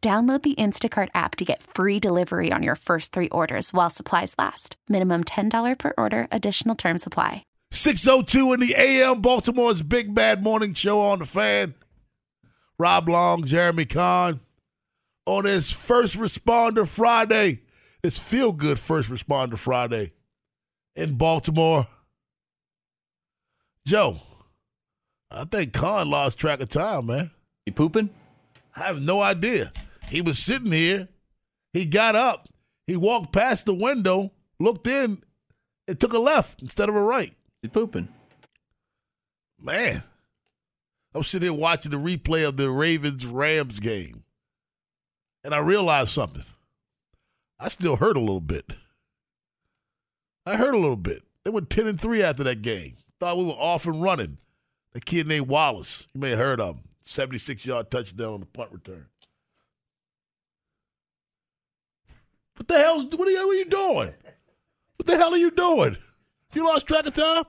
Download the Instacart app to get free delivery on your first three orders while supplies last. Minimum $10 per order, additional term supply. 602 in the AM, Baltimore's Big Bad Morning Show on the fan. Rob Long, Jeremy Kahn. On this First Responder Friday, it's Feel Good First Responder Friday in Baltimore. Joe, I think Kahn lost track of time, man. You pooping? I have no idea. He was sitting here. He got up. He walked past the window, looked in, and took a left instead of a right. You pooping? Man, I was sitting here watching the replay of the Ravens Rams game, and I realized something. I still hurt a little bit. I hurt a little bit. They went 10 and 3 after that game. Thought we were off and running. A kid named Wallace, you may have heard of him, 76 yard touchdown on the punt return. What the hell's what are you, what are you doing? What the hell are you doing? You lost track of time?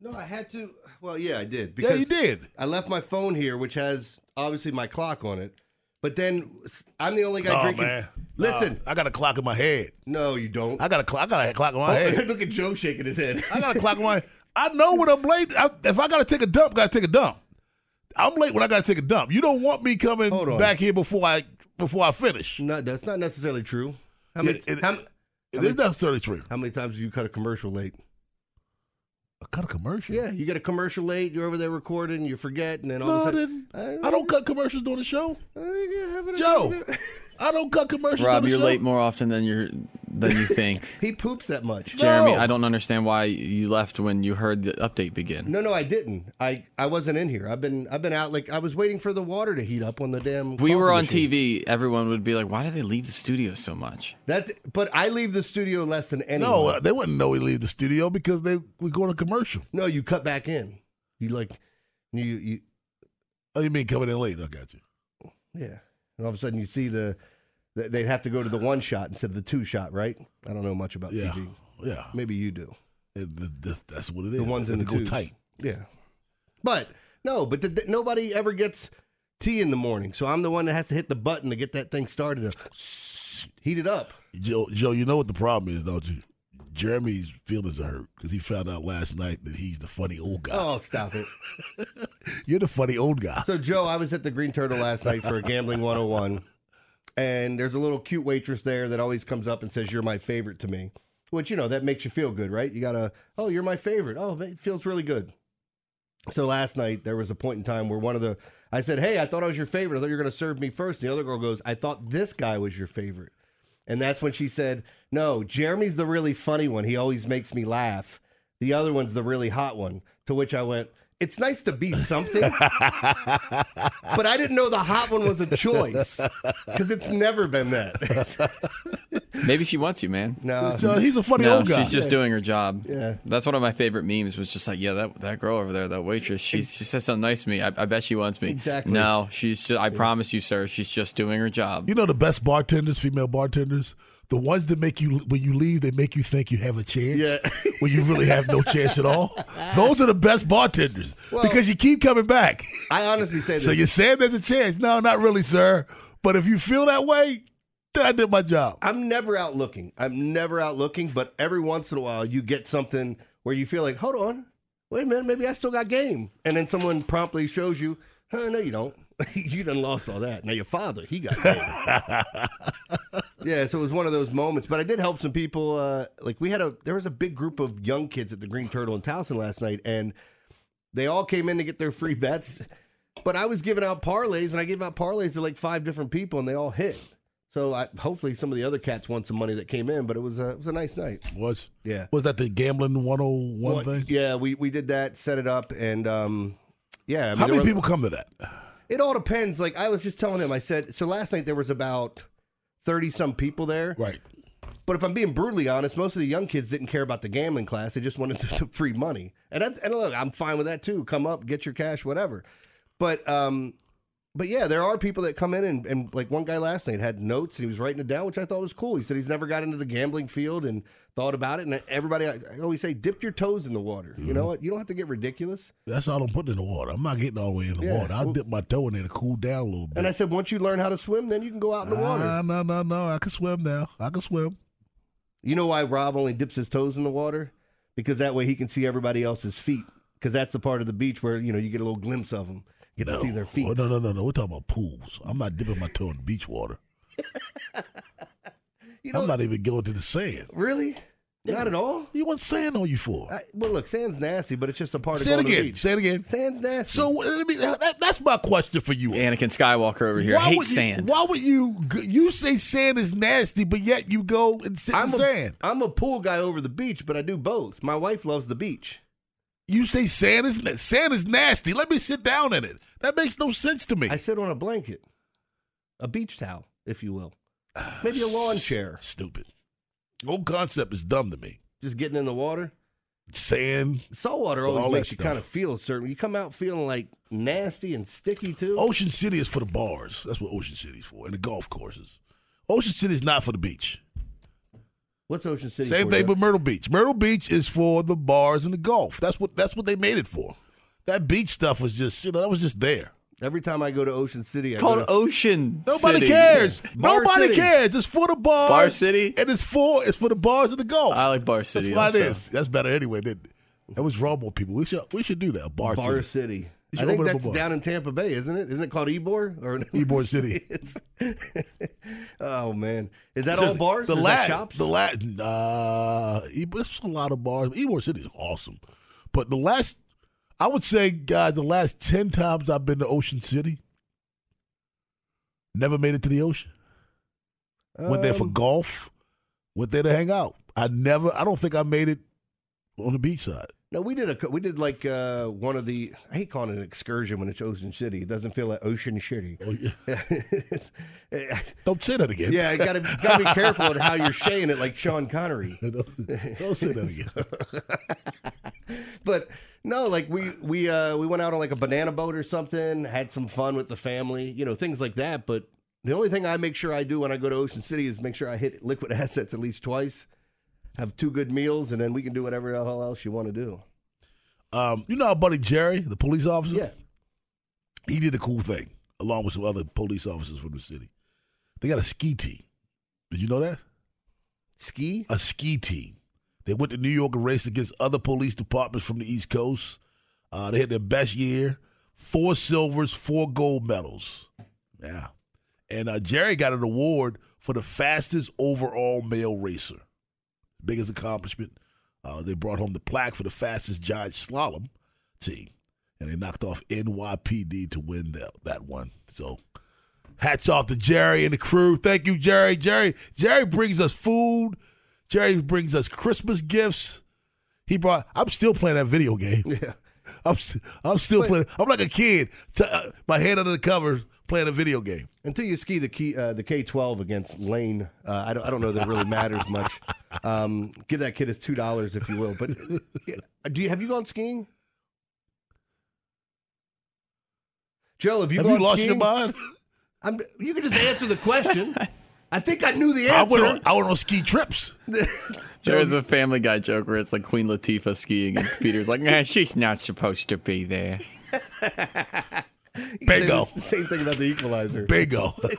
No, I had to. Well, yeah, I did. Yeah, you did. I left my phone here, which has obviously my clock on it. But then I'm the only guy Oh drinking. man! Listen, Nah, I got a clock in my head. no, you don't. I got a clock. I got a clock in my Oh, head. Look at Joe shaking his head. I got a clock in my. I know when I'm late. I, if I got to take a dump, got to take a dump. I'm late when I got to take a dump. You don't want me coming back here before I before I finish. no, that's not necessarily true. How many, It- it- how, It many- is necessarily true. how many times have you cut a commercial late? I cut a commercial. Yeah, you get a commercial late. You're over there recording. You forget, and then all No, of I a sudden, didn't. I don't cut commercials during the show. I Joe, I don't cut commercials. Rob, you're show. late more often than you're than you think. He poops that much. Jeremy, No. I don't understand why you left when you heard the update begin. No, no, I didn't. I, I wasn't in here. I've been I've been out like I was waiting for the water to heat up on the damn. We were on machine- TV, everyone would be like, "Why do they leave the studio so much?" That's but I leave the studio less than anyone. No, uh, they wouldn't know we leave the studio because they we go to commercial. no, you cut back in. You like you you Oh, you mean coming in late? I got you. yeah. And all of a sudden you see the th- they'd have to go to the one shot instead of the two shot, right? I don't know much about Yeah, TV. yeah. Maybe you do. And th- th- that's what it is. The ones in the go twos. tight. Yeah, but no, but the, the- nobody ever gets tea in the morning, so I'm the one that has to hit the button to get that thing started. Heat it up. Joe, Joe, you know what the problem is, don't you? Jeremy's feelings are hurt because he found out last night that he's the funny old guy. Oh, stop it. You're the funny old guy. So, Joe, I was at the Green Turtle last night for a gambling 101, and there's a little cute waitress there that always comes up and says, You're my favorite to me, which, you know, that makes you feel good, right? You gotta, oh, you're my favorite. Oh, it feels really good. So, last night, there was a point in time where one of the, I said, Hey, I thought I was your favorite. I thought you were gonna serve me first. And the other girl goes, I thought this guy was your favorite. And that's when she said, No, Jeremy's the really funny one. He always makes me laugh. The other one's the really hot one. To which I went, It's nice to be something. but I didn't know the hot one was a choice because it's never been that. Maybe she wants you, man. no, he's a funny No, old guy. she's just doing her job. Yeah. That's one of my favorite memes. Was just like, yeah, that that girl over there, that waitress. She she says something nice to me. I, I bet she wants me. Exactly. No, she's. Just, I promise you, sir. She's just doing her job. You know the best bartenders, female bartenders, the ones that make you when you leave, they make you think you have a chance. Yeah. when you really have no chance at all. Those are the best bartenders Well- because you keep coming back. I honestly say this. So you're saying there's a chance? No, not really, sir. But if you feel that way, then I did my job. I'm never out looking. I'm never out looking, but every once in a while you get something where you feel like, hold on, wait a minute, maybe I still got game. And then someone promptly shows you, huh, no, you don't. you done lost all that. Now your father, he got game. Yeah, so it was one of those moments. But I did help some people. Uh, like we had a, there was a big group of young kids at the Green Turtle in Towson last night, and they all came in to get their free bets. But I was giving out parlays, and I gave out parlays to like five different people, and they all hit. So I, hopefully some of the other cats won some money that came in, but it was a, it was a nice night. Was Yeah. was that the gambling 101 Well, thing? Yeah, we, we did that, set it up, and um, yeah. I mean, How many were- people come to that? It all depends. Like I was just telling him, I said so last night there was about thirty some people there. Right. But if I'm being brutally honest, most of the young kids didn't care about the gambling class. They just wanted the free money. And that's, and look, I'm fine with that too. Come up, get your cash, whatever. But um, but yeah, there are people that come in and, and like one guy last night had notes and he was writing it down, which I thought was cool. He said he's never got into the gambling field and thought about it. And everybody, I always say, dip your toes in the water. You know mhm. what? You don't have to get ridiculous. That's all I'm putting in the water. I'm not getting all the way in the Yeah, water. I well- dip my toe in there to cool down a little bit. And I said, once you learn how to swim, then you can go out in the water. No, no, no. I can swim now. I can swim. You know why Rob only dips his toes in the water? Because that way he can see everybody else's feet. Because that's the part of the beach where you know you get a little glimpse of them, get No. to see their feet. Oh, no, no, no, no. We're talking about pools. I'm not dipping my toe in beach water. You know, I'm not even going to the sand. really, not at all. You want sand on you for? I, well, look, sand's nasty, but it's just a part Say of it going to the again. beach. Say it again. Sand's nasty. So uh, let me, uh, that, that's my question for you. Anakin Skywalker over here Why hates would you, sand. Why would you? You say sand is nasty, but yet you go and sit in I'm a, sand. I'm a pool guy over the beach, but I do both. My wife loves the beach. You say sand is sand is nasty. Let me sit down in it. That makes no sense to me. I sit on a blanket, a beach towel, if you will, maybe a lawn chair. Stupid. The whole concept is dumb to me. Just getting in the water. Sand, Saltwater Well, always makes you stuff. kind of feel certain. You come out feeling like nasty and sticky too. Ocean City is for the bars. That's what Ocean City's for, and the golf courses. Ocean City is not for the beach. What's Ocean City? Same for, thing Jeff? with Myrtle Beach. Myrtle Beach is for the bars and the golf. That's what that's what they made it for. That beach stuff was just you know that was just there. Every time I go to Ocean City, I Called go to, Ocean Nobody City. cares. Bar Nobody City. cares. It's for the bars. Bar City? And it's for it's for the bars and the golf. I like Bar City. That's what it also. is. That's better anyway. That, that was wrong with people. We should we should do that. Bar, Bar City. City. I think open up a that's bar. down in Tampa Bay, isn't it? Isn't it called Ybor or Ybor City. Oh man, is that all bars? The last shops? the last uh it's a lot of bars. Ybor City is awesome. But the last I would say, guys, the last ten times I've been to Ocean City, never made it to the ocean. Went there for Um, golf. Went there to hang out. I never. I don't think I made it on the beach side. No, we did a we did like uh, one of the I hate calling it an excursion when it's Ocean City. It doesn't feel like Ocean City. Oh, yeah. Don't say that again. Yeah, you gotta gotta be careful with how you're saying it, like Sean Connery. don't, don't say that again. but no, like we we uh we went out on like a banana boat or something, had some fun with the family, you know, things like that. But the only thing I make sure I do when I go to Ocean City is make sure I hit liquid assets at least twice, have two good meals, and then we can do whatever the hell else you want to do. Um, you know our buddy Jerry, the police officer. Yeah. he did a cool thing along with some other police officers from the city. They got a ski team. Did you know that? Ski? A ski team. They went to New York and raced against other police departments from the East Coast. Uh, they had their best year. Four silvers, four gold medals. Yeah. And uh, Jerry got an award for the fastest overall male racer. Biggest accomplishment. Uh, they brought home the plaque for the fastest giant slalom team. And they knocked off NYPD to win that, that one. So hats off to Jerry and the crew. Thank you, Jerry. Jerry, Jerry brings us food. Jerry brings us Christmas gifts. He brought. I'm still playing that video game. Yeah. I'm. st- I'm still playing. I'm like a kid. T- uh, my head under the covers playing a video game. Until you ski the key, uh, the K twelve against Lane, uh, I don't, I don't know that it really matters much. Um, give that kid his two dollars if you will. But uh, do you have you gone skiing, Joe? Have you Have gone you lost skiing? your mind? I'm, you can just answer the question. I think I knew the I answer. went. On, I went on ski trips. There's a Family Guy joke where it's like Queen Latifah skiing, and Peter's like, "Nah, she's not supposed to be there." You Bingo. the Same thing about the equalizer. Bingo.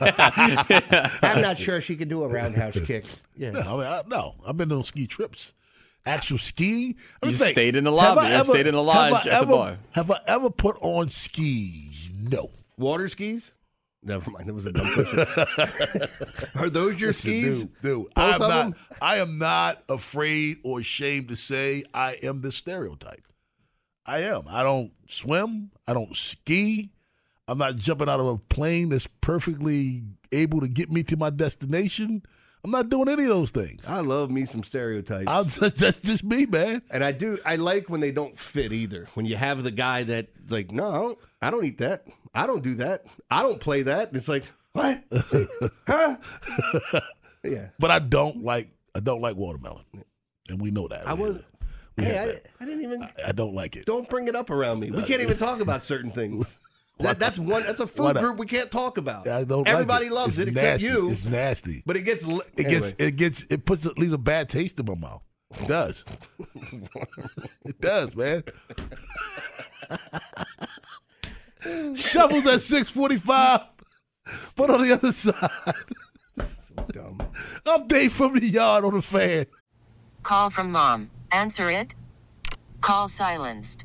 I'm not sure she can do a roundhouse kick. Yeah. No, I mean, I, no, I've been on ski trips. Actual skiing. I You mean, think, stayed in the have lobby. I I stayed in the have lodge I at the ever- bar. Have I ever put on skis? No. Water skis? Never mind. That was a dumb question. Are those your Listen, skis? dude, dude, Both I am of not. them? I am not afraid or ashamed to say I am the stereotype. I am. I don't swim. I don't ski. I'm not jumping out of a plane that's perfectly able to get me to my destination. I'm not doing any of those things. I love me some stereotypes. I'll, that's just me, man. and I do. I like when they don't fit either. When you have the guy that's like, no, I don't, I don't eat that. I don't do that. I don't play that. And it's like, what? huh? yeah. But I don't like. I don't like watermelon, and we know that. I was. Hey, I. I didn't even. I don't like it. Don't bring it up around me. We uh, can't even talk about certain things. That, that's one. That's a food not? group we can't talk about. I don't. Everybody like it. loves It's it except you. It's nasty. But it gets. It anyway. gets it gets it puts it leaves a bad taste in my mouth. It does. it does, man. Shovels at six forty five. But on the other side, dumb. update from the yard on the fan. Call from mom. Answer it. Call silenced.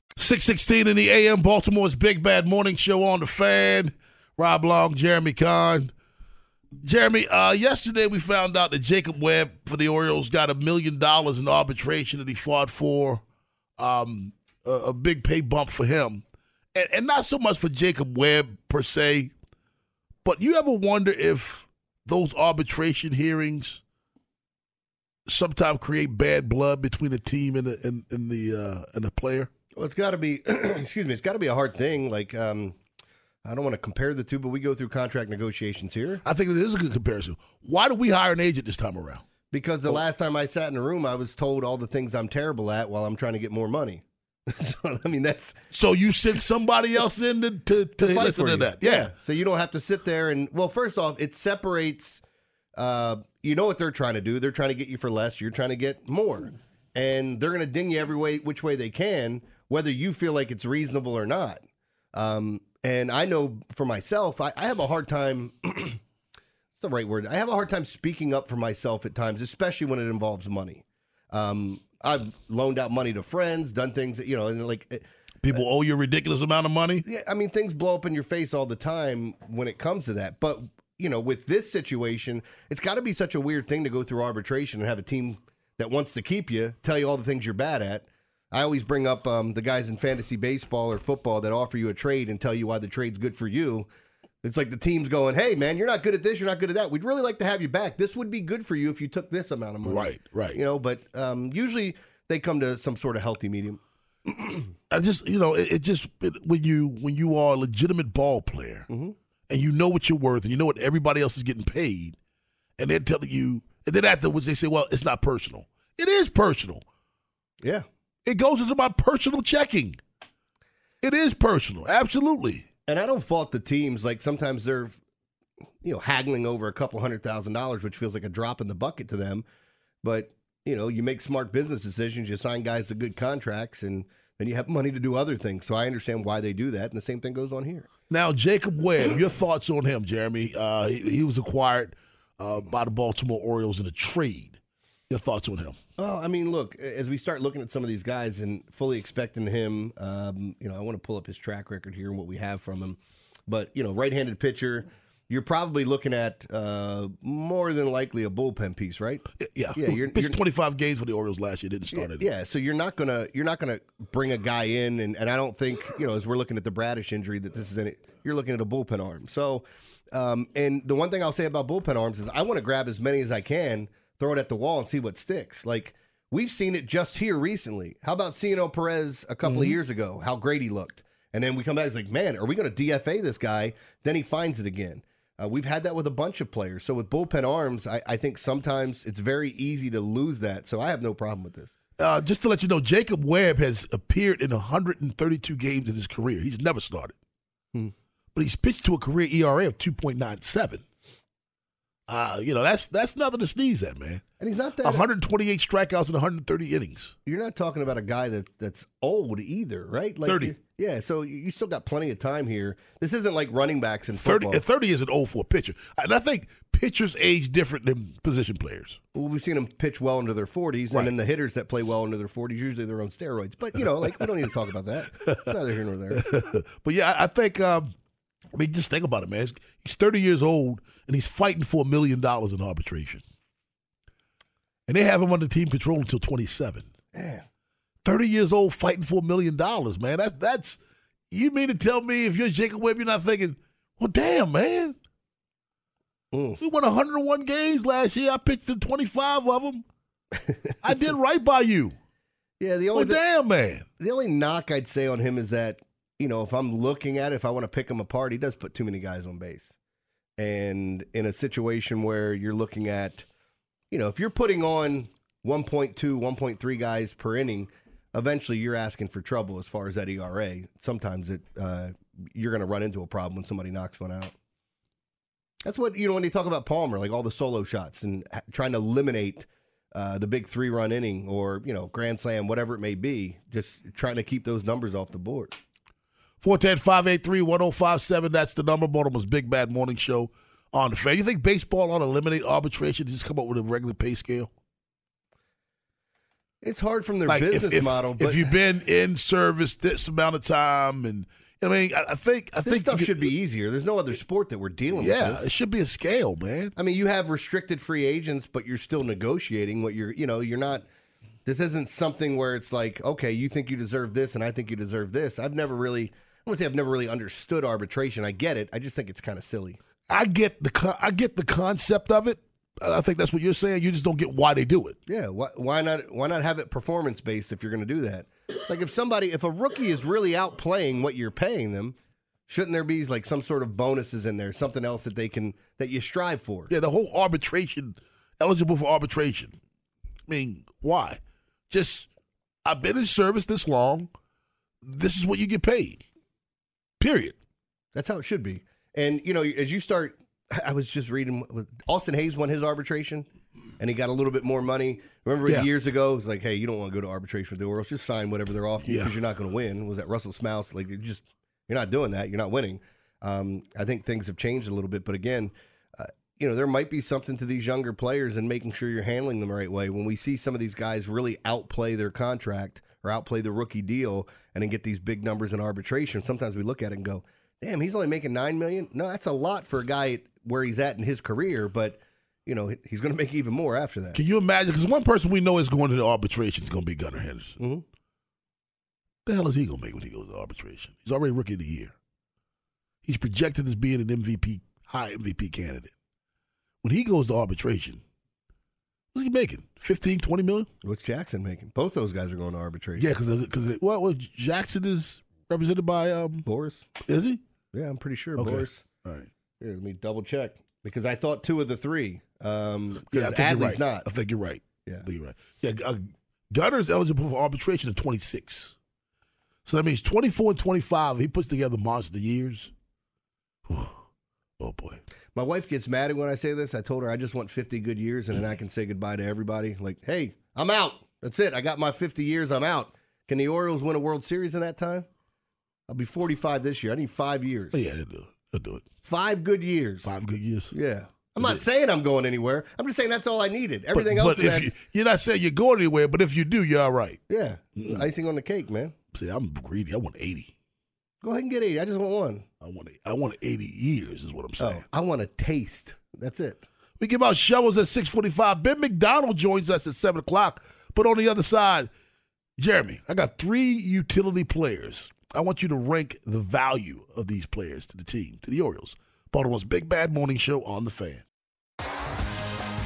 616 in the AM, Baltimore's Big Bad Morning Show on the fan. Rob Long, Jeremy Kahn. Jeremy, uh, yesterday we found out that Jacob Webb for the Orioles got a million dollars in arbitration that he fought for. Um, a, a big pay bump for him. And, and not so much for Jacob Webb per se, but you ever wonder if those arbitration hearings sometimes create bad blood between the team and the, and, and the, uh, and the player? Well, it's got to be. excuse me. It's got to be a hard thing. Like, um, I don't want to compare the two, but we go through contract negotiations here I think it is a good comparison. Why do we hire an agent this time around? because the last time I sat in a room, I was told all the things I'm terrible at while I'm trying to get more money. so I mean, that's So you sent somebody else in to, to, to, to listen to you. that. Yeah. So you don't have to sit there and well, first off, it separates. Uh, you know what they're trying to do? They're trying to get you for less. You're trying to get more, and they're going to ding you every way, which way they can, whether you feel like it's reasonable or not. Um, and I know for myself, I, I have a hard time. It's the right word. I have a hard time speaking up for myself at times, especially when it involves money. Um, I've loaned out money to friends, done things that you know, and like People owe you a ridiculous amount of money. yeah, I mean, things blow up in your face all the time when it comes to that. But you know, with this situation, it's got to be such a weird thing to go through arbitration and have a team that wants to keep you tell you all the things you're bad at. I always bring up um, the guys in fantasy baseball or football that offer you a trade and tell you why the trade's good for you. It's like the team's going, "Hey, man, you're not good at this. You're not good at that. We'd really like to have you back. This would be good for you if you took this amount of money." Right, right. You know, but um, usually they come to some sort of healthy medium. I just, you know, it, it just it, when you when you are a legitimate ball player Mm-hmm. and you know what you're worth and you know what everybody else is getting paid, and they're telling you, and then afterwards they say, "Well, it's not personal." It is personal. Yeah. It goes into my personal checking. It is personal, absolutely. And I don't fault the teams. Like sometimes they're, you know, haggling over a couple hundred thousand dollars, which feels like a drop in the bucket to them. But you know, you make smart business decisions. You sign guys to good contracts, and then you have money to do other things. So I understand why they do that, and the same thing goes on here. Now, Jacob Webb, your thoughts on him, Jeremy? Uh, he, he was acquired uh, by the Baltimore Orioles in a trade. Your thoughts on him? Well, I mean, look, as we start looking at some of these guys and fully expecting him, um, you know, I want to pull up his track record here and what we have from him. But, you know, right handed pitcher, you're probably looking at uh, more than likely a bullpen piece, right? Yeah, Yeah, you're- pitched you're- 25 games for the Orioles last year. Didn't start Yeah, it. yeah, so you're not gonna you're not gonna bring a guy in, and, and I don't think you know as we're looking at the Bradish injury that this is any. You're looking at a bullpen arm. So, um, and the one thing I'll say about bullpen arms is I want to grab as many as I can, throw it at the wall, and see what sticks. Like we've seen it just here recently. How about Cionel Perez a couple of Mm-hmm. years ago? How great he looked, and then we come back. It's like, man, are we going to DFA this guy? Then he finds it again. Uh, we've had that with a bunch of players. So with bullpen arms, I, I think sometimes it's very easy to lose that. So I have no problem with this. Uh, just to let you know, Jacob Webb has appeared in 132 games in his career. He's never started, Hmm. but he's pitched to a career ERA of 2.97. Uh, you know that's that's nothing to sneeze at, man. And he's not that 128 strikeouts in 130 innings. You're not talking about a guy that that's old either, right? Like 30. Yeah, so you still got plenty of time here. This isn't like running backs in 30, football. and 30 is an old for a pitcher, and I think pitchers age different than position players. Well, we've seen them pitch well into their 40s, Right. and then the hitters that play well into their 40s usually they're on steroids. But you know, like we don't need to talk about that. It's neither here nor there. but yeah, I, I think. Um, I mean, just think about it, man. He's 30 years old and he's fighting for a million dollars in arbitration, and they have him under team control until 27. Man. 30 years old fighting for a million dollars, man. That, that's you mean to tell me if you're Jacob Webb, you're not thinking, well, damn, man. Mm. We won 101 games last year. I pitched in 25 of them. I did right by you. Yeah, the Well, only thi- damn, man. the only knock I'd say on him is that you know if I'm looking at it, if I want to pick him apart, he does put too many guys on base. And in a situation where you're looking at, you know, if you're putting on 1.2, 1.3 guys per inning, eventually you're asking for trouble as far as that ERA. Sometimes it uh, you're going to run into a problem when somebody knocks one out. That's what you know when you talk about Palmer, like all the solo shots and trying to eliminate uh, the big three run inning or you know grand slam, whatever it may be. Just trying to keep those numbers off the board. 410 583 1057. That's the number. Baltimore's Big Bad Morning Show on the fan. You think baseball ought to eliminate arbitration and just come up with a regular pay scale? It's hard from their Like, business if, model, but if you've been in service this amount of time, and I mean, I, I think I this think stuff you should be easier. There's no other sport that we're dealing Yeah, with. it should be a scale, man. I mean, you have restricted free agents, but you're still negotiating what you're. You know, you're not. This isn't something where it's like, okay, you think you deserve this, and I think you deserve this. I've never really. I to say I've never really understood arbitration. I get it. I just think it's kind of silly. I get the con- I get the concept of it. I think that's what you're saying. You just don't get why they do it. Yeah, why, why not? Why not have it performance based if you're going to do that? Like if somebody, if a rookie is really outplaying what you're paying them, shouldn't there be like some sort of bonuses in there, something else that they can that you strive for? Yeah, the whole arbitration, eligible for arbitration. I mean, why? Just I've been in service this long. This is what you get paid. Period. That's how it should be. And you know, as you start, I was just reading. Austin Hays won his arbitration, and he got a little bit more money. Remember Yeah. years ago, it was like, hey, you don't want to go to arbitration with the Orioles. Just sign whatever they're offering you Yeah. because you're not going to win. Was that Russell Smouse? Like, you're just you're not doing that. You're not winning. Um, I think things have changed a little bit, but again. Uh, you know, there might be something to these younger players and making sure you're handling them the right way. When we see some of these guys really outplay their contract or outplay the rookie deal and then get these big numbers in arbitration, sometimes we look at it and go, damn, he's only making nine million. No, that's a lot for a guy where he's at in his career, but you know he's going to make even more after that. Can you imagine? Because one person we know is going to the arbitration is going to be Gunnar Henderson. Mhm. The hell is he going to make when he goes to arbitration? He's already rookie of the year. He's projected as being an MVP, high MVP candidate. When he goes to arbitration, what's he making? 15, 20 million? What's Jackson making? Both those guys are going to arbitration. Yeah, because because well, well, Jackson is represented by um. Boras. Is he? Yeah, I'm pretty sure Okay. Boras. All right. Here, let me double check because I thought two of the three. Um, Yeah, I think you're Adley's right. not. I think you're right. Yeah. I think you're right. Yeah, uh, Gunnar's eligible for arbitration at 26. So that means 24 and 25. He puts together monster years. Oh boy. My wife gets mad when I say this. I told her I just want 50 good years and then I can say goodbye to everybody. Like, hey, I'm out. That's it. I got my 50 years. I'm out. Can the Orioles win a World Series in that time? I'll be 45 this year. I need five years. Oh, yeah, they'll do it. They'll do it. Five good years. Five good years. Yeah. I'm not saying I'm going anywhere. I'm just saying that's all I needed. Everything but, else but is if you, you're not saying you're going anywhere, but if you do, you're all right. yeah, icing on the cake, man. See, I'm greedy. I want 80. Go ahead and get 80. I just want one. I want I want 80 years is what I'm saying. Oh, I want a taste. That's it. We give out shovels at 645. Ben McDonald joins us at 7 o'clock. But on the other side, Jeremy, I got three utility players. I want you to rank the value of these players to the team, to the Orioles. Baltimore's Big Bad Morning Show on the fan.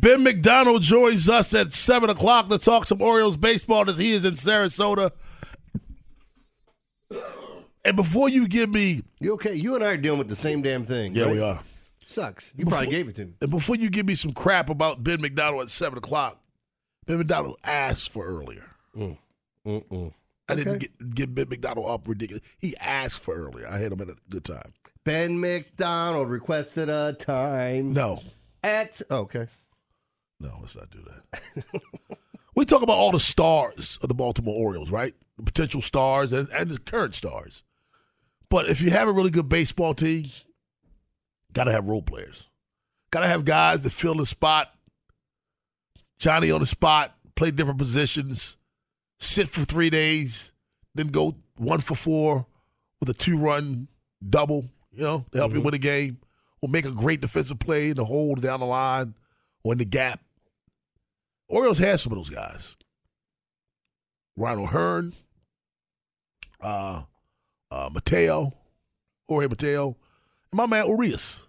Ben McDonald joins us at 7 o'clock to talk some Orioles baseball as he is in Sarasota. And before you give me. You okay? You and I are dealing with the same damn thing. Yeah, right? we are. Sucks. You Before- probably gave it to me. And before you give me some crap about Ben McDonald at 7 o'clock, Ben McDonald asked for earlier. Mm. Mm-mm. I didn't get, get Ben McDonald up ridiculous. He asked for earlier. I hit him at a good time. Ben McDonald requested a time. No. At okay. No, let's not do that. we talk about all the stars of the Baltimore Orioles, right? The potential stars and, and the current stars. But if you have a really good baseball team, gotta have role players. Gotta have guys that fill the spot. Johnny on the spot, play different positions, sit for three days, then go one for four with a two run double, you know, to help you mm-hmm. win a game. Or make a great defensive play in the hole down the line or in the gap. Orioles has some of those guys. Ryan O'Hearn, uh, uh, Mateo, Jorge Mateo, and my man Urias.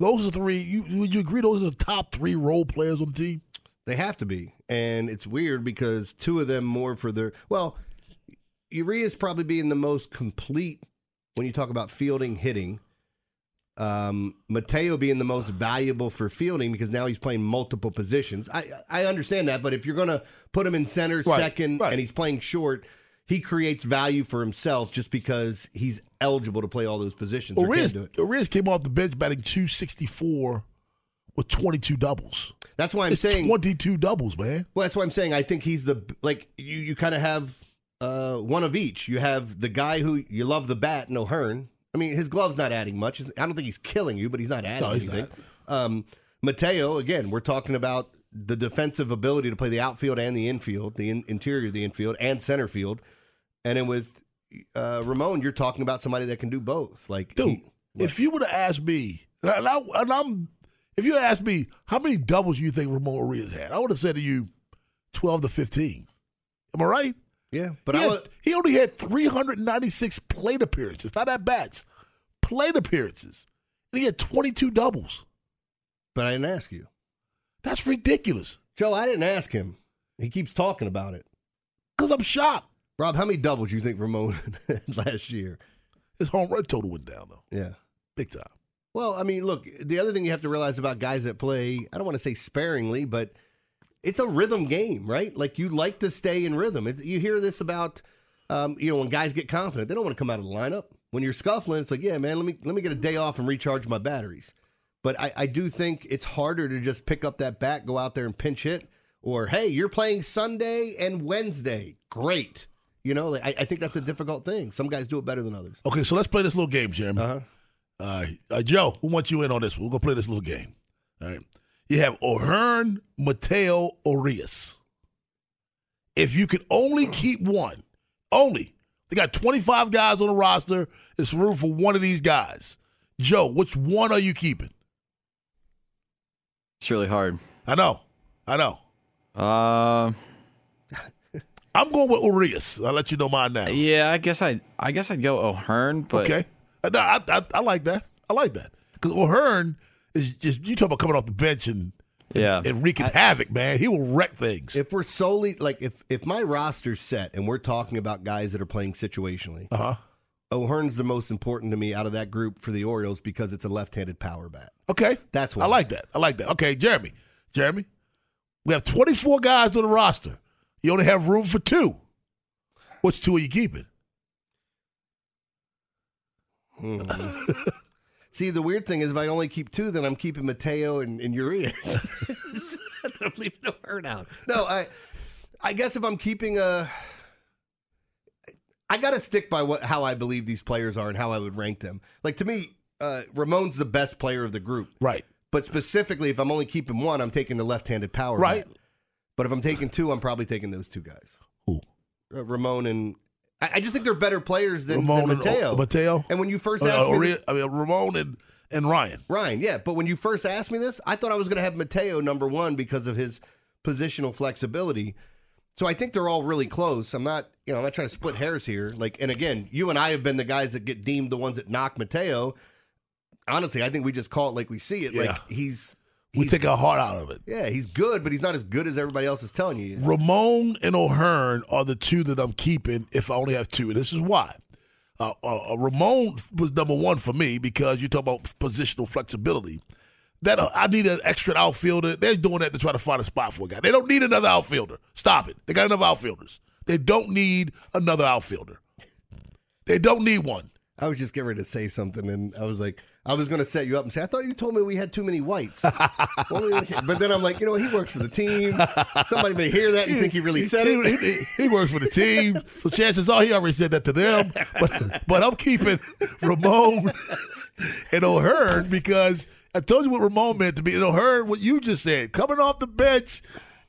Those are three. You would you agree? Those are the top three role players on the team. They have to be, and it's weird because two of them more for their well. Urias probably being the most complete when you talk about fielding, hitting. Um, Mateo being the most valuable for fielding because now he's playing multiple positions. I I understand that, but if you're going to put him in center, Right, second, right. and he's playing short, he creates value for himself just because he's eligible to play all those positions. or can do it. Urias came off the bench batting 264 with 22 doubles. That's why I'm It's saying 22 doubles, man. Well, that's why I'm saying I think he's the like you. You kind of have uh, one of each. You have the guy who you love the bat, no Hearn. I mean, his glove's not adding much. I don't think he's killing you, but he's not adding No, he's anything. Um, Mateo, again, we're talking about the defensive ability to play the outfield and the infield, the in- interior of the infield and center field, and then with uh, Ramon, you're talking about somebody that can do both. Like, Dude, he- if you would have asked me, and, I, and I'm, if you asked me how many doubles you think Ramon Urias had, I would have said to you 12 to 15. Am I right? Yeah, but he, I had- was, he only had 396 plate appearances, not at bats, plate appearances. And he had 22 doubles. but I didn't ask you, That's ridiculous. Joe. I didn't ask him. He keeps talking about it. Because I'm shocked. Rob, how many doubles do you think Ramon had last year? His home run total went down though, Yeah. big time. Well, I mean, look, the other thing you have to realize about guys that play, I don't want to say sparingly, but it's a rhythm game, right? Like you like to stay in rhythm. It's, you hear this about, um, you know, when guys get confident, they don't want to come out of the lineup. When you're scuffling, it's like, yeah, man, let me let me get a day off and recharge my batteries. But I, I do think it's harder to just pick up that bat, go out there and pinch hit, or hey, you're playing Sunday and Wednesday, great. You know, like, I, I think that's a difficult thing. Some guys do it better than others. Okay, so let's play this little game, Jeremy. Uh-huh. Uh, uh, Joe, we want you in on this. We're gonna play this little game. All right. You have O'Hearn, Mateo, Urias. If you could only keep one, only they got 25 guys on the roster. It's room for one of these guys. Joe, which one are you keeping? It's really hard. I know. I know. Uh, I'm going with Urias. I'll let you know mine now. yeah, I guess I I guess I'd go O'Hearn, but okay. I, I, I like that. I like that. Because O'Hearn is just, you talk about coming off the bench and, yeah, and wreaking havoc, man. He will wreck things. If we're solely like if if my roster's set and we're talking about guys that are playing situationally, Uh huh. O'Hearn's the most important to me out of that group for the Orioles because it's a left-handed power bat. Okay. That's why I like that. I like that. Okay, Jeremy. Jeremy, we have 24 guys on the roster. You only have room for two. Which two are you keeping? Hmm. See, the weird thing is, if I only keep two, then I'm keeping Mateo and, and Urias. I'm leaving O'Hearn out. No, I, I guess if I'm keeping a, I got to stick by what how I believe these players are and how I would rank them. Like to me, uh, Ramon's the best player of the group. Right. But specifically, if I'm only keeping one, I'm taking the left-handed power. Right. bat. But if I'm taking two, I'm probably taking those two guys. Who? Uh, Ramon and I, I just think they're better players than, Ramon than and Mateo. O- Mateo? And when you first Uh, asked me, Urias- this- I mean, Ramon and, and Ryan. Ryan, yeah. But when you first asked me this, I thought I was going to have Mateo number one because of his positional flexibility. So I think they're all really close. I'm not, you know, I'm not trying to split hairs here. Like, and again, you and I have been the guys that get deemed the ones that knock Mateo. Honestly, I think we just call it like we see it. Yeah. Like he's, We take our heart out of it. yeah, he's good, but he's not as good as everybody else is telling you. Ramon and O'Hearn are the two that I'm keeping if I only have two. And this is why. Uh, uh, uh, Ramon was number one for me because you talk about positional flexibility. That uh, I need an extra outfielder. They're doing that to try to find a spot for a guy. They don't need another outfielder. Stop it. They got enough outfielders. They don't need another outfielder. They don't need one. I was just getting ready to say something, and I was like, I was going to set you up and say, I thought you told me we had too many whites. but then I'm like, you know, he works for the team. Somebody may hear that and think he really said it. he- he works for the team, so chances are he already said that to them. But but I'm keeping Ramon and O'Hearn because I told you what Ramon meant to me. And O'Hearn, what you just said, coming off the bench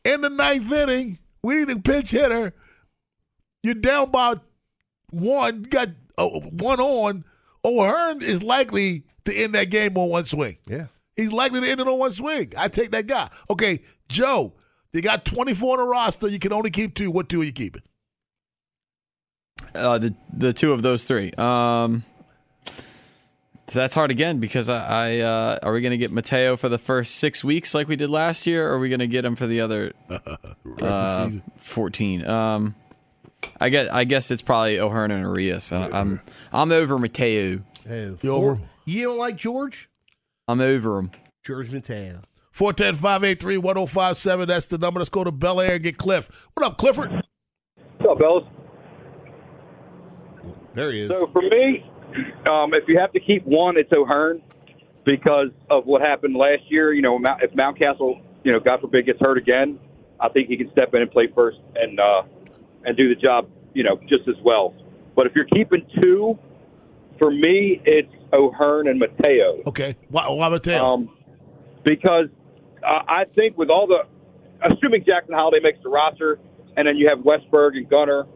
in the ninth inning, we need a pinch hitter. You're down by one, got uh, one on. O'Hearn is likely to end that game on one swing. Yeah. He's likely to end it on one swing. I take that guy. Okay, Joe, you got 24 on the roster. You can only keep two. What two are you keeping? uh, the the two of those three. Um, so that's hard again because I, I uh, are we going to get Mateo for the first six weeks like we did last year, or are we going to get him for the other uh, fourteen? Um, I guess I guess it's probably O'Hearn and Urias. I- I'm I'm over Mateo. Hey, You over? You don't like George? I'm over him. George Mateo. 410 583 1057. That's the number. Let's go to Bel Air and get Cliff. What up, Clifford? What's up, fellas? There he is. So for me, um, if you have to keep one, it's O'Hearn because of what happened last year. You know, Mount- if Mountcastle, you know, God forbid, gets hurt again, I think he can step in and play first and uh, and do the job, you know, just as well. But if you're keeping two, for me, it's O'Hearn and Mateo. Okay. Why, why Mateo? Um, because uh, I think with all the, assuming Jackson Holliday makes the roster, and then you have Westburg and Gunnar,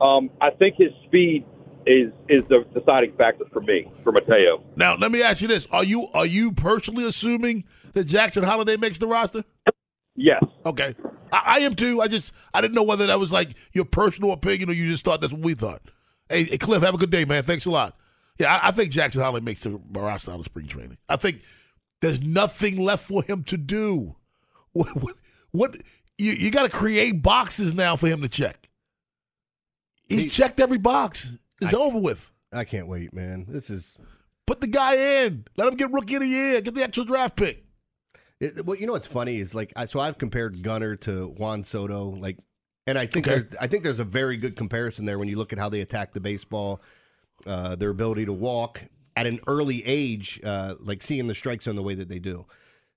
um, I think his speed is is the deciding factor for me for Mateo. now, let me ask you this. Are you are you personally assuming that Jackson Holliday makes the roster? Yes. Okay. I, I am too. I just I didn't know whether that was like your personal opinion or you just thought that's what we thought. Hey, hey Cliff, have a good day, man. Thanks a lot. Yeah, I, I think Jackson Holliday makes the roster out of spring training. I think there's nothing left for him to do. What, what, what you, you got to create boxes now for him to check. He's He- checked every box. It's over with. I can't wait, man. This is Put the guy in. Let him get rookie of the year. Get the actual draft pick. It, well, you know what's funny is like I, so I've compared Gunnar to Juan Soto, like, and I think Okay. there's I think there's a very good comparison there when you look at how they attack the baseball, uh, their ability to walk at an early age, uh, like seeing the strike zone the way that they do.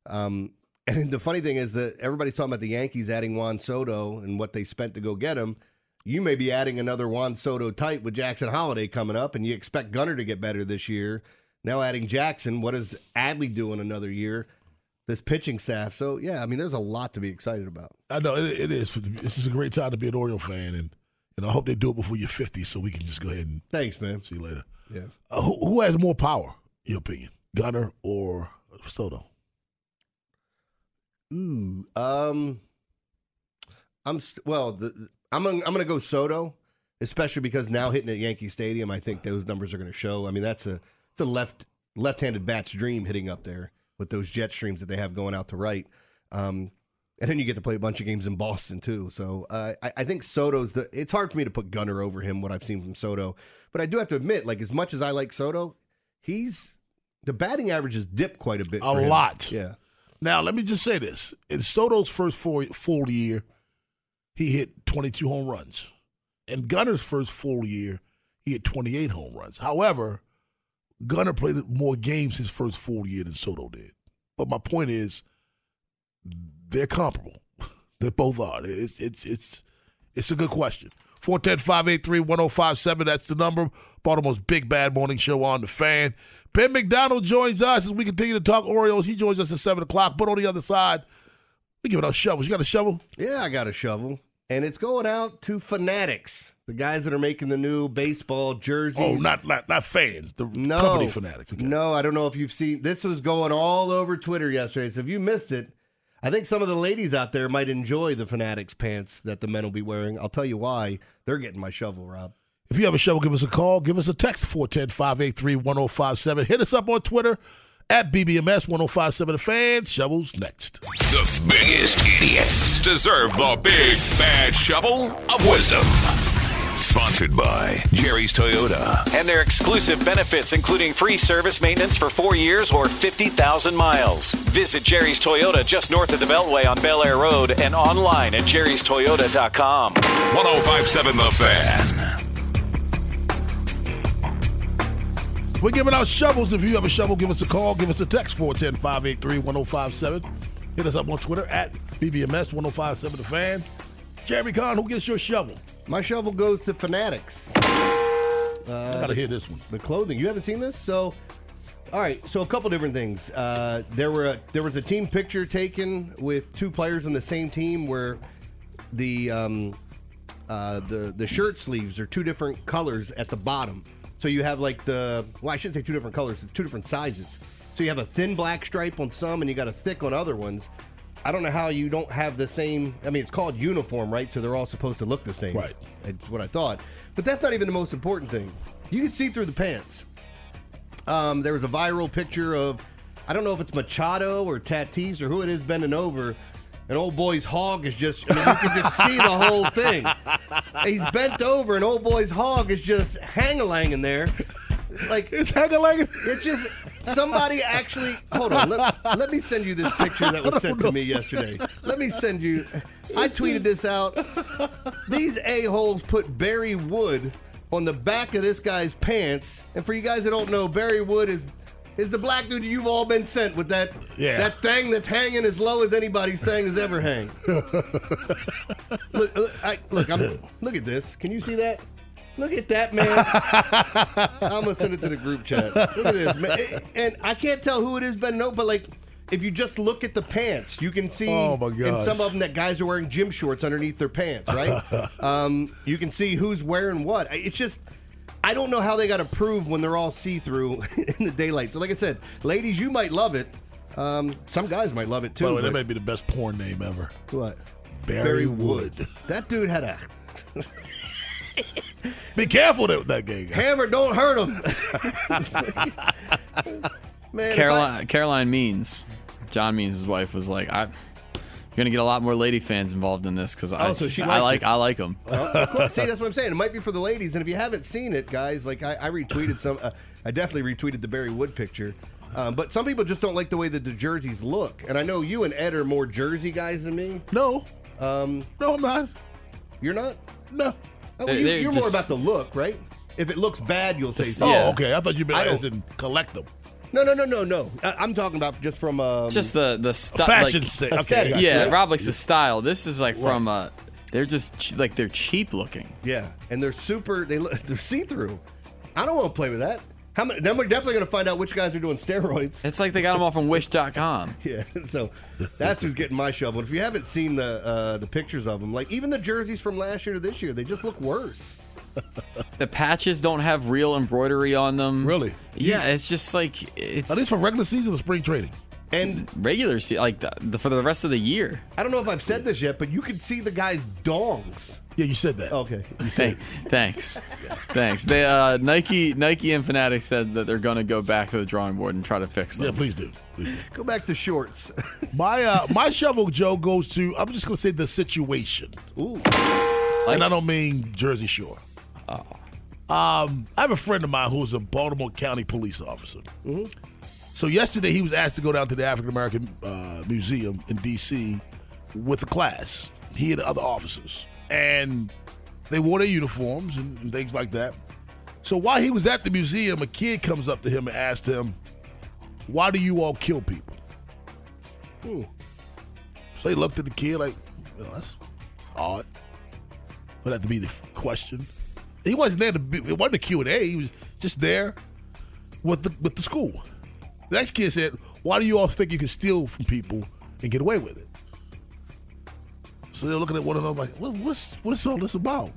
Um, and the funny thing is that everybody's talking about the Yankees adding Juan Soto and what they spent to go get him. You may be adding another Juan Soto type with Jackson Holliday coming up, and you expect Gunnar to get better this year. Now adding Jackson, what does Adley do in another year? This pitching staff. So yeah, I mean, there's a lot to be excited about. I know it, it is. This is a great time to be an Oriole fan, and and I hope they do it before you're 50, so we can just go ahead and thanks, man. See you later. Yeah. Uh, who, who has more power, in your opinion, Gunnar or Soto? Ooh, um, I'm st- well. The, I'm gonna, I'm going to go Soto, especially because now hitting at Yankee Stadium, I think those numbers are going to show. I mean, that's a it's a left left-handed bat's dream hitting up there with those jet streams that they have going out to right. Um, and then you get to play a bunch of games in Boston too. So uh, I, I think Soto's the. It's hard for me to put Gunnar over him. What I've seen from Soto, but I do have to admit, like as much as I like Soto, he's the batting average has dipped quite a bit. A lot. Yeah. Now, let me just say this. In Soto's first four, full year, he hit 22 home runs. In Gunnar's first full year, he hit 28 home runs. However, Gunnar played more games his first full year than Soto did. But my point is, they're comparable. they both are. It's it's it's it's a good question. 410-583-1057. That's the number. Baltimore's Big Bad Morning Show on the fan. Ben McDonald joins us as we continue to talk Orioles. He joins us at 7 o'clock. But on the other side, we giving out shovels. You got a shovel? Yeah, I got a shovel. And it's going out to Fanatics, the guys that are making the new baseball jerseys. Oh, not not, not fans. The no, company fanatics. No, I don't know if you've seen this was going all over Twitter yesterday. So if you missed it, I think some of the ladies out there might enjoy the Fanatics pants that the men will be wearing. I'll tell you why. They're getting my shovel, Rob. If you have a shovel, give us a call. Give us a text 410-583-1057. Hit us up on Twitter at BBMS 1057 The Fan. Shovels next. The biggest idiots deserve the big bad shovel of wisdom. Sponsored by Jerry's Toyota. And their exclusive benefits, including free service maintenance for four years or 50,000 miles. Visit Jerry's Toyota just north of the Beltway on Bel Air Road and online at jerrystoyota.com. 1057 The Fan. We're giving out shovels. If you have a shovel, give us a call. Give us a text 410-583-1057. Hit us up on Twitter at BBMS 1057 The Fan. Jeremy Kahn, who gets your shovel? My shovel goes to Fanatics. Uh, I gotta hear this one. The clothing. You haven't seen this? So, all right. So a couple different things. Uh, there were a, there was a team picture taken with two players on the same team where the um, uh, the the shirt sleeves are two different colors at the bottom. So you have like the well, I shouldn't say two different colors. It's two different sizes. So you have a thin black stripe on some, and you got a thick on other ones. I don't know how you don't have the same. I mean, it's called uniform, right? So they're all supposed to look the same. Right. That's what I thought. But that's not even the most important thing. You can see through the pants. Um, there was a viral picture of, I don't know if it's Machado or Tatis or who it is bending over. An old boy's hog is just, I mean, you can just see the whole thing. He's bent over, and old boy's hog is just hang-a-langing there. Like, it's hang-a-langing? It's just, somebody actually, hold on, let, let me send you this picture that was sent to me yesterday. Let me send you, I tweeted this out. These a-holes put Barry Wood on the back of this guy's pants. And for you guys that don't know, Barry Wood is is the black dude you've all been sent with that Yeah. that thing that's hanging as low as anybody's thing has ever hang. look, look, I, look, I'm, look at this. Can you see that? Look at that, man. I'm gonna send it to the group chat. Look at this, man. And I can't tell who it is, but No, but like, if you just look at the pants, you can see Oh, my in some of them that guys are wearing gym shorts underneath their pants, right? um, you can see who's wearing what. It's just. I don't know how they got approved when they're all see through in the daylight. So, like I said, ladies, you might love it. Um, some guys might love it too. By the way, that might be the best porn name ever. what? Barry Wood. That dude had a Be careful with that guy. hammer. Don't hurt him. Man, if I- Caroline Caroline Means, John Means' his wife was like, I You're gonna get a lot more lady fans involved in this because I, Oh, so she I like it. I like them. Well, of course. See, that's what I'm saying. It might be for the ladies, and if you haven't seen it, guys, like I, I retweeted some. Uh, I definitely retweeted the Barry Wood picture. Um, but some people just don't like the way that the jerseys look, and I know you and Ed are more jersey guys than me. No, um, no, I'm not. You're not. No, Oh, well, you, you're more about the look, right? If it looks bad, you'll say This- so. yeah. Oh, okay. I thought you'd meant I as in collect them. No, no, no, no, no. I, I'm talking about just from um, Just the the sti- fashion like, sake. Okay. Yeah, right? Rob likes the style. This is like from uh, they're just ch- like they're cheap looking. Yeah, and they're super. They look, they're see through. I don't want to play with that. How many? Then we're definitely going to find out which guys are doing steroids. It's like they got them all from Wish.com. Yeah, so that's who's getting my shovel. If you haven't seen the uh, the pictures of them, like even the jerseys from last year to this year, they just look worse. The patches don't have real embroidery on them. Really? Yeah, it's just like it's At least for regular season or spring training. And regular se- like the, the, for the rest of the year. I don't know if I've said this yet, but you can see the guys' dongs. Yeah, you said that. Okay. Thank- thanks, thanks. They uh, Nike, Nike, and Fanatics said that they're going to go back to the drawing board and try to fix them. Yeah, please do. Please do. Go back to shorts. My uh, my shovel, Joe, goes to. I'm just gonna say the situation. Ooh. and I don't mean Jersey Shore. Um, I have a friend of mine who is a Baltimore County police officer. Mm-hmm. So yesterday he was asked to go down to the African American uh, Museum in D.C. with a class. He and the other officers, and they wore their uniforms and, and things like that. So while he was at the museum, a kid comes up to him and asked him, "Why do you all kill people?" Hmm. So he looked at the kid like, know, that's, that's odd. Would have to be the question. He wasn't there to be, it wasn't a Q and A. He was just there with the with the school. The next kid said, "Why do you all think you can steal from people and get away with it?" So they're looking at one another like, what, "What's what is all this about?"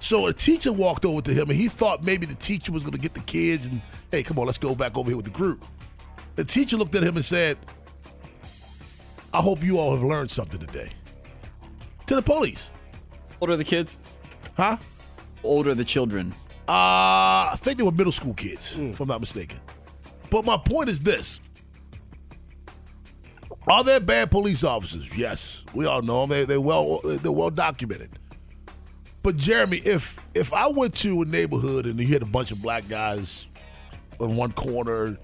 So a teacher walked over to him, and he thought maybe the teacher was going to get the kids and, "Hey, come on, let's go back over here with the group." The teacher looked at him and said, "I hope you all have learned something today." To the police. Older are the kids? Huh? Older the children. Uh, I think they were middle school kids, if I'm not mistaken. But my point is this: Are there bad police officers? Yes, we all know them. They, they're well they're well documented. But Jeremy, if if I went to a neighborhood and you had a bunch of black guys in one corner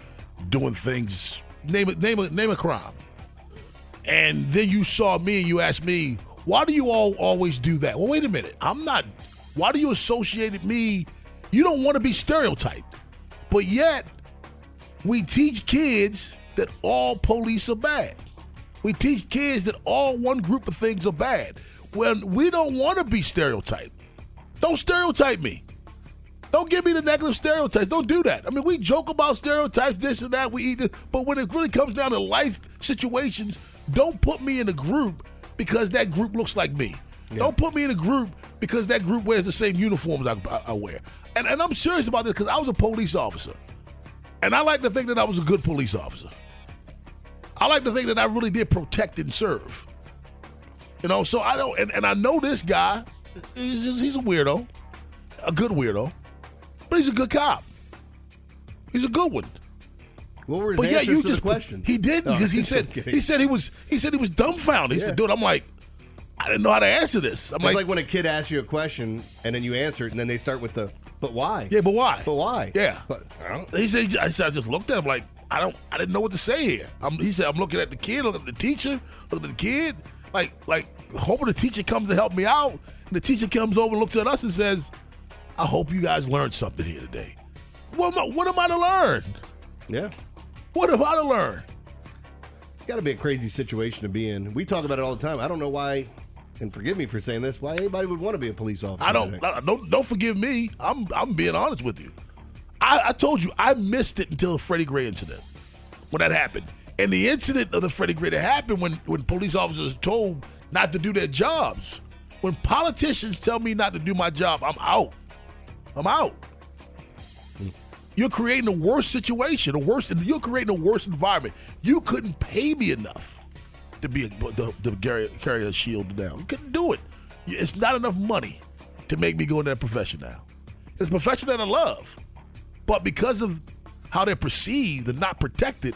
doing things, name it name a name a crime, and then you saw me and you asked me, why do you all always do that? Well, wait a minute. I'm not. Why do you associate me? You don't want to be stereotyped, but yet we teach kids that all police are bad. We teach kids that all one group of things are bad. When we don't want to be stereotyped. Don't stereotype me. Don't give me the negative stereotypes. Don't do that. I mean, we joke about stereotypes, this and that. We eat this, but when it really comes down to life situations, don't put me in a group because that group looks like me. Don't put me in a group because that group wears the same uniforms I, I, I wear. And, and I'm serious about this because I was a police officer. And I like to think that I was a good police officer. I like to think that I really did protect and serve. You know, so I don't, and, and I know this guy, he's just, he's a weirdo, a good weirdo, but he's a good cop. He's a good one. What were his But yeah, answers you to just the question? He did Oh, because he said he said he was he said he was dumbfounded. He Yeah. said, "Dude, I'm like, I didn't know how to answer this." I'm It's like, like, when a kid asks you a question and then you answer it, and then they start with the, but why? Yeah, but why? But why? Yeah. But I don't. He said, I said, I just looked at him like, I don't, I didn't know what to say here. I'm, he said, I'm looking at the kid, looking at the teacher, looking at the kid, like, like hoping the teacher comes to help me out. And the teacher comes over and looks at us and says, I hope you guys learned something here today. What am I, what am I to learn? Yeah. What am I to learn? It's got to be a crazy situation to be in. We talk about it all the time. I don't know why, and forgive me for saying this, why anybody would want to be a police officer. I don't, I, don't, don't forgive me. I'm, I'm being honest with you. I, I told you I missed it until the Freddie Gray incident when that happened. And the incident of the Freddie Gray that happened when when police officers told not to do their jobs. When politicians tell me not to do my job, I'm out. I'm out. You're creating a worse situation, a worse. You're creating a worse environment. You couldn't pay me enough to be a, to, to carry, carry a shield down. You couldn't do it. It's not enough money to make me go in that profession now. It's a profession that I love, but because of how they're perceived and not protected,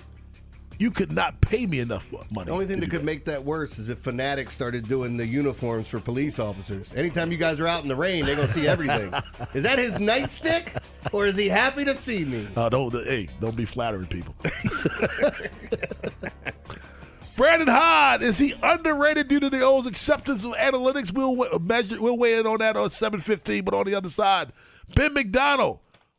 you could not pay me enough money. The only thing that could make that worse is if Fanatics started doing the uniforms for police officers. Anytime you guys are out in the rain, they're gonna see everything. is that his nightstick, or is he happy to see me? Uh, don't hey, don't be flattering people. Brandon Hahn is he underrated due to the O's acceptance of analytics? We'll measure, we'll weigh in on that on seven fifteen. But on the other side, Ben McDonald,